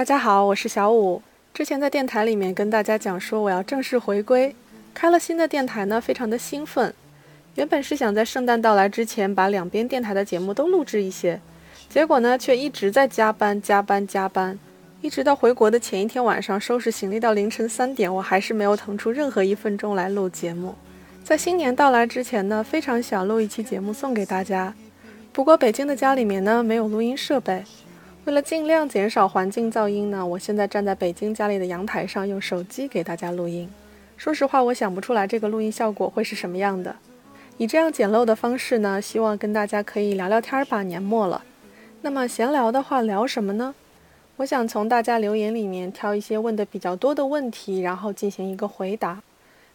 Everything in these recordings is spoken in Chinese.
大家好，我是小五。之前在电台里面跟大家讲说我要正式回归，开了新的电台呢，非常的兴奋。原本是想在圣诞到来之前把两边电台的节目都录制一些，结果呢却一直在加班加班加班，一直到回国的前一天晚上收拾行李到凌晨三点，我还是没有腾出任何一分钟来录节目。在新年到来之前呢，非常想录一期节目送给大家，不过北京的家里面呢没有录音设备。为了尽量减少环境噪音呢，我现在站在北京家里的阳台上，用手机给大家录音。说实话，我想不出来这个录音效果会是什么样的。以这样简陋的方式呢，希望跟大家可以聊聊天吧。年末了，那么闲聊的话聊什么呢？我想从大家留言里面挑一些问的比较多的问题，然后进行一个回答。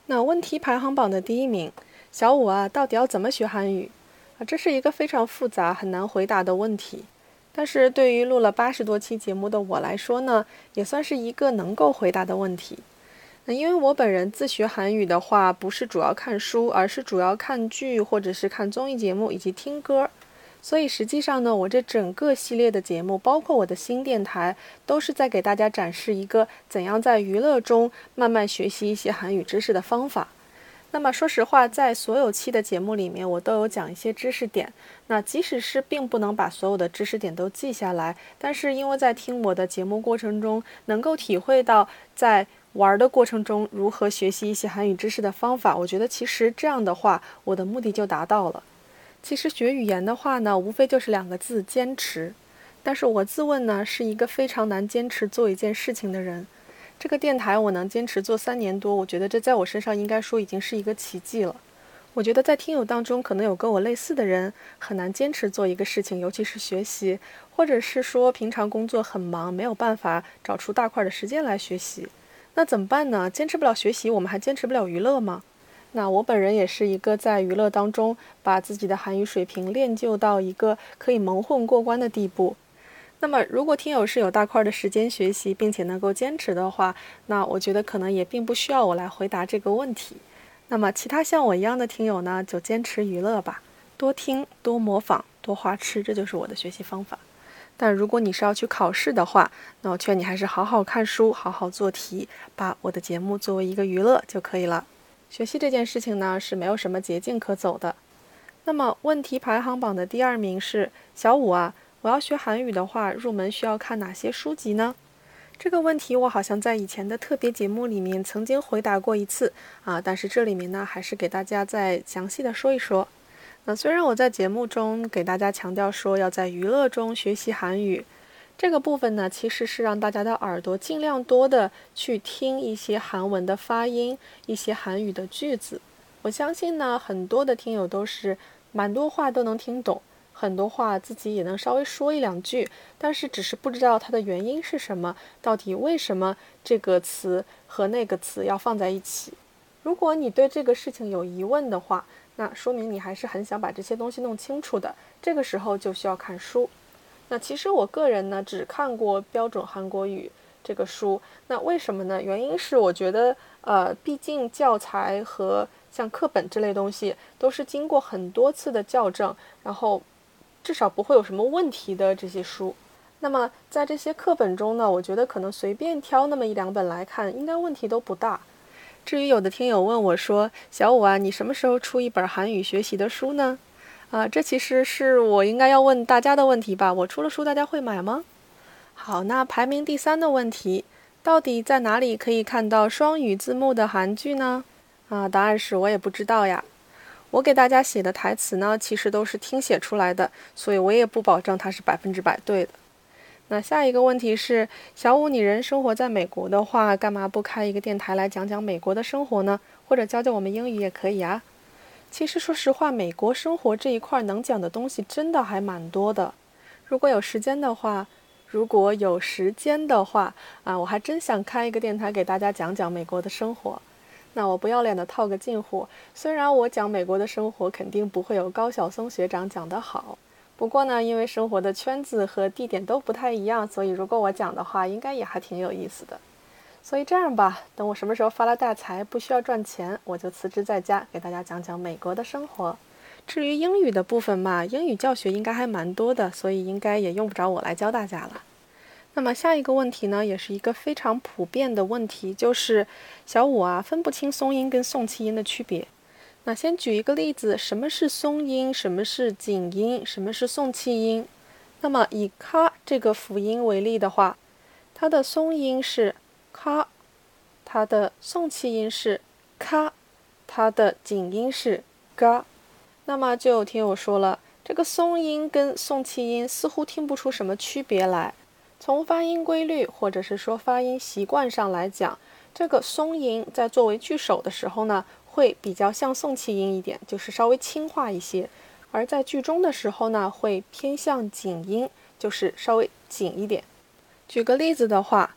那问题排行榜的第一名，小五啊，到底要怎么学韩语啊？这是一个非常复杂、很难回答的问题。但是对于录了八十多期节目的我来说呢，也算是一个能够回答的问题。那因为我本人自学韩语的话，不是主要看书，而是主要看剧或者是看综艺节目以及听歌。所以实际上呢，我这整个系列的节目，包括我的新电台，都是在给大家展示一个怎样在娱乐中慢慢学习一些韩语知识的方法。那么说实话，在所有期的节目里面，我都有讲一些知识点。那即使是并不能把所有的知识点都记下来，但是因为在听我的节目过程中，能够体会到在玩的过程中如何学习一些韩语知识的方法，我觉得其实这样的话，我的目的就达到了。其实学语言的话呢，无非就是两个字：坚持。但是我自问呢，是一个非常难坚持做一件事情的人。这个电台我能坚持做三年多，我觉得这在我身上应该说已经是一个奇迹了。我觉得在听友当中可能有跟我类似的人，很难坚持做一个事情，尤其是学习，或者是说平常工作很忙，没有办法找出大块的时间来学习。那怎么办呢？坚持不了学习，我们还坚持不了娱乐吗？那我本人也是一个在娱乐当中把自己的韩语水平练就到一个可以蒙混过关的地步。那么，如果听友是有大块的时间学习，并且能够坚持的话，那我觉得可能也并不需要我来回答这个问题。那么，其他像我一样的听友呢，就坚持娱乐吧，多听、多模仿、多花痴，这就是我的学习方法。但如果你是要去考试的话，那我劝你还是好好看书，好好做题，把我的节目作为一个娱乐就可以了。学习这件事情呢，是没有什么捷径可走的。那么，问题排行榜的第二名是小五啊。我要学韩语的话，入门需要看哪些书籍呢？这个问题我好像在以前的特别节目里面曾经回答过一次啊，但是这里面呢，还是给大家再详细的说一说。那虽然我在节目中给大家强调说要在娱乐中学习韩语，这个部分呢，其实是让大家的耳朵尽量多的去听一些韩文的发音，一些韩语的句子。我相信呢，很多的听友都是蛮多话都能听懂。很多话自己也能稍微说一两句，但是只是不知道它的原因是什么，到底为什么这个词和那个词要放在一起？如果你对这个事情有疑问的话，那说明你还是很想把这些东西弄清楚的。这个时候就需要看书。那其实我个人呢，只看过标准韩国语这个书。那为什么呢？原因是我觉得，呃，毕竟教材和像课本这类东西都是经过很多次的校正，然后。至少不会有什么问题的这些书，那么在这些课本中呢，我觉得可能随便挑那么一两本来看，应该问题都不大。至于有的听友问我说：“小五啊，你什么时候出一本韩语学习的书呢？”啊，这其实是我应该要问大家的问题吧？我出了书，大家会买吗？好，那排名第三的问题，到底在哪里可以看到双语字幕的韩剧呢？啊，答案是我也不知道呀。我给大家写的台词呢，其实都是听写出来的，所以我也不保证它是百分之百对的。那下一个问题是，小五，你人生活在美国的话，干嘛不开一个电台来讲讲美国的生活呢？或者教教我们英语也可以啊。其实说实话，美国生活这一块能讲的东西真的还蛮多的。如果有时间的话，如果有时间的话啊，我还真想开一个电台给大家讲讲美国的生活。那我不要脸的套个近乎，虽然我讲美国的生活肯定不会有高晓松学长讲得好，不过呢，因为生活的圈子和地点都不太一样，所以如果我讲的话，应该也还挺有意思的。所以这样吧，等我什么时候发了大财，不需要赚钱，我就辞职在家给大家讲讲美国的生活。至于英语的部分嘛，英语教学应该还蛮多的，所以应该也用不着我来教大家了。那么下一个问题呢，也是一个非常普遍的问题，就是小五啊分不清松音跟送气音的区别。那先举一个例子，什么是松音？什么是紧音？什么是送气音？那么以咔这个辅音为例的话，它的松音是咔，它的送气音是咔，它的紧音是嘎。那么就有听友说了，这个松音跟送气音似乎听不出什么区别来。从发音规律或者是说发音习惯上来讲，这个松音在作为句首的时候呢，会比较像送气音一点，就是稍微轻化一些；而在句中的时候呢，会偏向紧音，就是稍微紧一点。举个例子的话，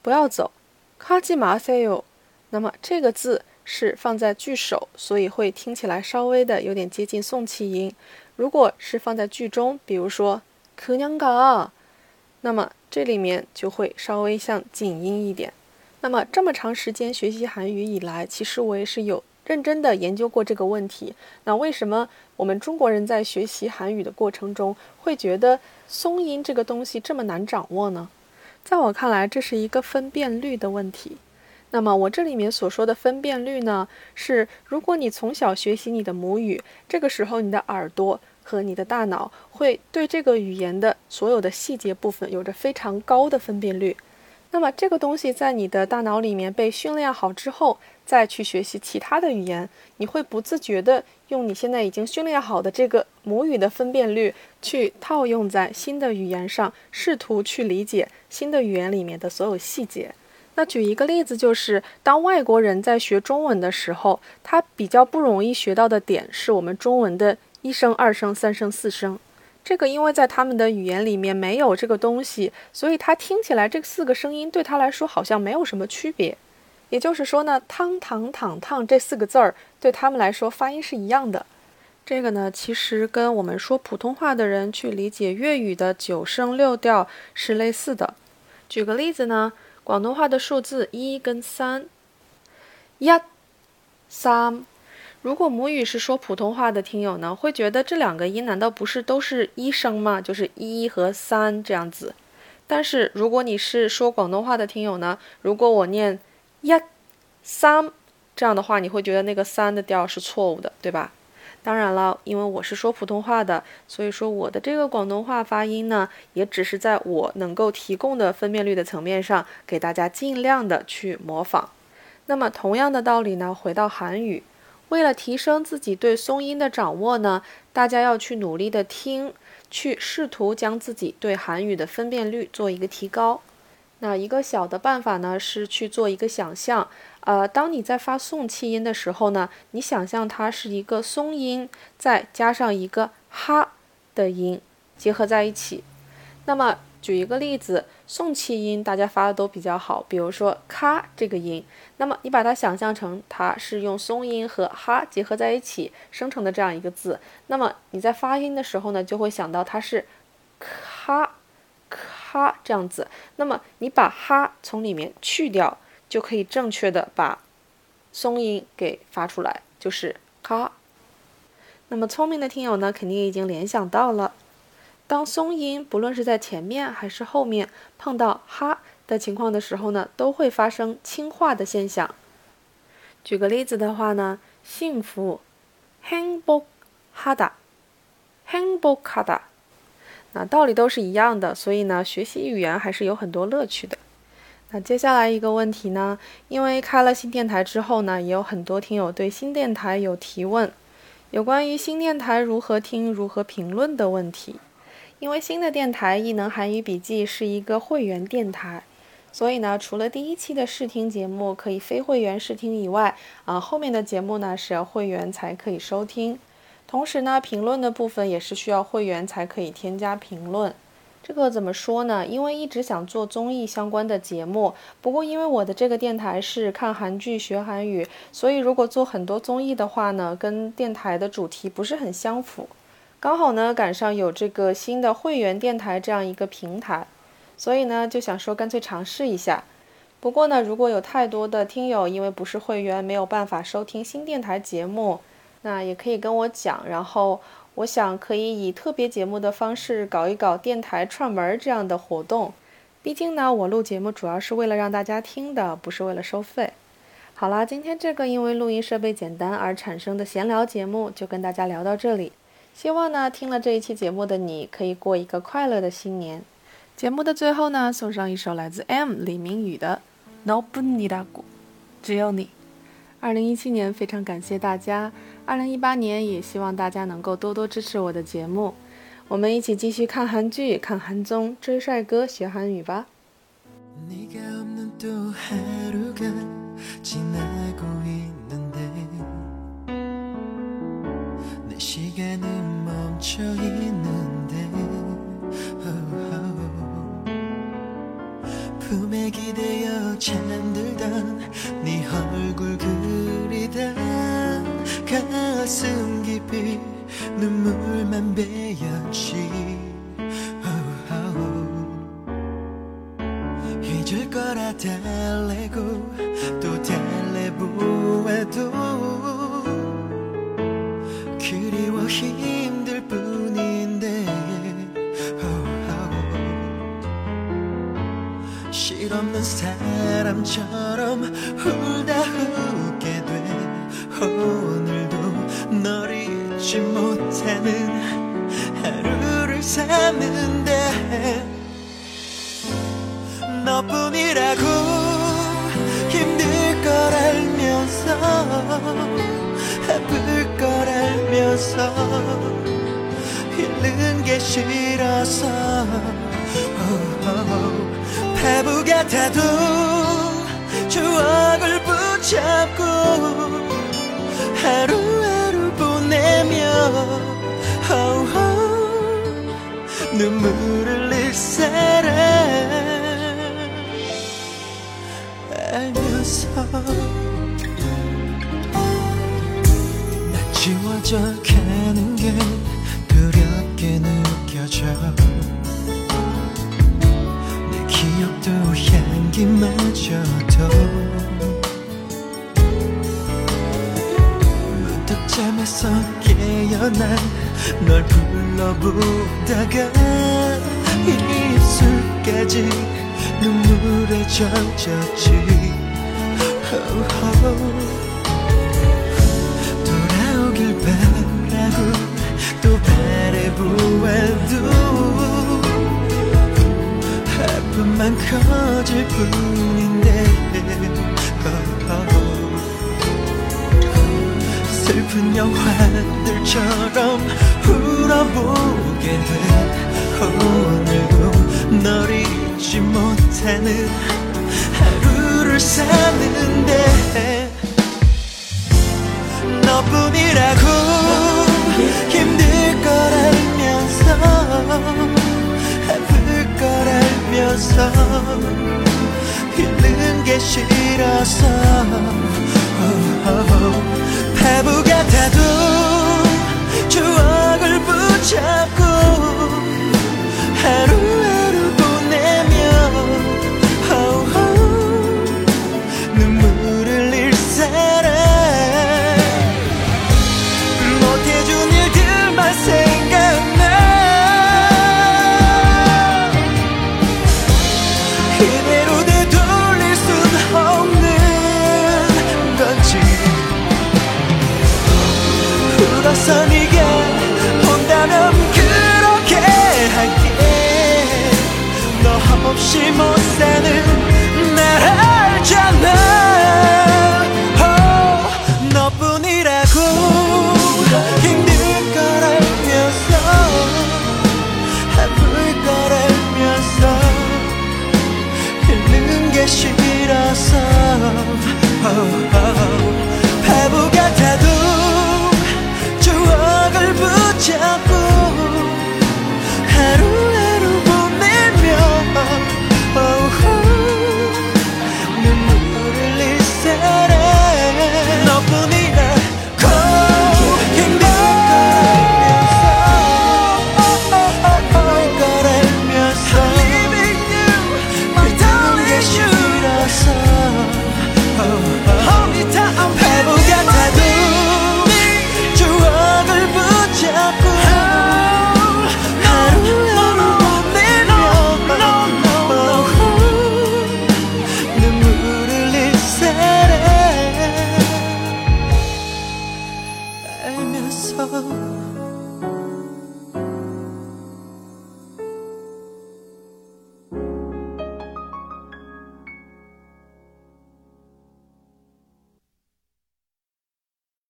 不要走，卡基马塞哟。那么这个字是放在句首，所以会听起来稍微的有点接近送气音。如果是放在句中，比如说可娘嘎，那么这里面就会稍微像紧音一点。那么这么长时间学习韩语以来，其实我也是有认真的研究过这个问题。那为什么我们中国人在学习韩语的过程中会觉得松音这个东西这么难掌握呢？在我看来，这是一个分辨率的问题。那么我这里面所说的分辨率呢，是如果你从小学习你的母语，这个时候你的耳朵。和你的大脑会对这个语言的所有的细节部分有着非常高的分辨率。那么这个东西在你的大脑里面被训练好之后，再去学习其他的语言，你会不自觉的用你现在已经训练好的这个母语的分辨率去套用在新的语言上，试图去理解新的语言里面的所有细节。那举一个例子，就是当外国人在学中文的时候，他比较不容易学到的点是我们中文的。一声、二声、三声、四声，这个因为在他们的语言里面没有这个东西，所以他听起来这四个声音对他来说好像没有什么区别。也就是说呢，汤、糖、躺、烫这四个字儿对他们来说发音是一样的。这个呢，其实跟我们说普通话的人去理解粤语的九声六调是类似的。举个例子呢，广东话的数字一跟三，一、三。如果母语是说普通话的听友呢，会觉得这两个音难道不是都是一声吗？就是一和三这样子。但是如果你是说广东话的听友呢，如果我念一三这样的话，你会觉得那个三的调是错误的，对吧？当然了，因为我是说普通话的，所以说我的这个广东话发音呢，也只是在我能够提供的分辨率的层面上，给大家尽量的去模仿。那么同样的道理呢，回到韩语。为了提升自己对松音的掌握呢，大家要去努力的听，去试图将自己对韩语的分辨率做一个提高。那一个小的办法呢，是去做一个想象，呃，当你在发送气音的时候呢，你想象它是一个松音，再加上一个哈的音结合在一起，那么。举一个例子，送气音大家发的都比较好，比如说咔这个音，那么你把它想象成它是用松音和哈结合在一起生成的这样一个字，那么你在发音的时候呢，就会想到它是咔咔这样子，那么你把哈从里面去掉，就可以正确的把松音给发出来，就是咔。那么聪明的听友呢，肯定已经联想到了。当松音不论是在前面还是后面碰到哈的情况的时候呢，都会发生轻化的现象。举个例子的话呢，幸福행복하 다， 행복하 다， 那道理都是一样的，所以呢，学习语言还是有很多乐趣的。那接下来一个问题呢，因为开了新电台之后呢，也有很多听友对新电台有提问，有关于新电台如何听、如何评论的问题。 因为新的电台艺能韩语笔记是一个会员电台，所以呢，除了第一期的试听节目可以非会员试听以外，啊，后面的节目呢是要会员才可以收听。同时呢，评论的部分也是需要会员才可以添加评论。这个怎么说呢？因为一直想做综艺相关的节目，不过因为我的这个电台是看韩剧学韩语，所以如果做很多综艺的话呢，跟电台的主题不是很相符。刚好呢，赶上有这个新的会员电台这样一个平台，所以呢就想说干脆尝试一下。不过呢，如果有太多的听友因为不是会员没有办法收听新电台节目，那也可以跟我讲。然后我想可以以特别节目的方式搞一搞电台串门这样的活动。毕竟呢，我录节目主要是为了让大家听的，不是为了收费。好啦，今天这个因为录音设备简单而产生的闲聊节目就跟大家聊到这里。希望呢，听了这一期节目的你可以过一个快乐的新年。节目的最后呢，送上一首来自 M 李明宇的《No b u n i d a g 只有你。二零一七年非常感谢大家，二零一八年也希望大家能够多多支持我的节目，我们一起继续看韩剧、看韩综、追帅哥、学韩语吧。 네 얼굴 그리다 가슴 깊이 눈물만 배었지. 잊을 거라 달래고 또 달래보아 사람처럼 울다 웃게 돼. 오늘도 널 잊지 못하는 하루를 사는데 너뿐이라고 힘들 걸 알면서 아플 걸 알면서 잃는 게 싫어서. 바보 같아도 추억을 붙잡고 하루하루 보내며 oh, oh, 눈물을 흘릴 사람 알면서 난 지워져 가는 게 그렇게 느껴져. 기억도 향 기마저도 문득 잠에서 깨어난 널 불러보다가 입술까지 눈물에 젖었지. 돌아오길 바라고 또 바래보아도 아픔만 커질 뿐인데. 슬픈 영화들처럼 울어보게 돼. 오늘도 널 잊지 못하는 잃는 게 싫어서 oh, oh, oh. 바보 같아도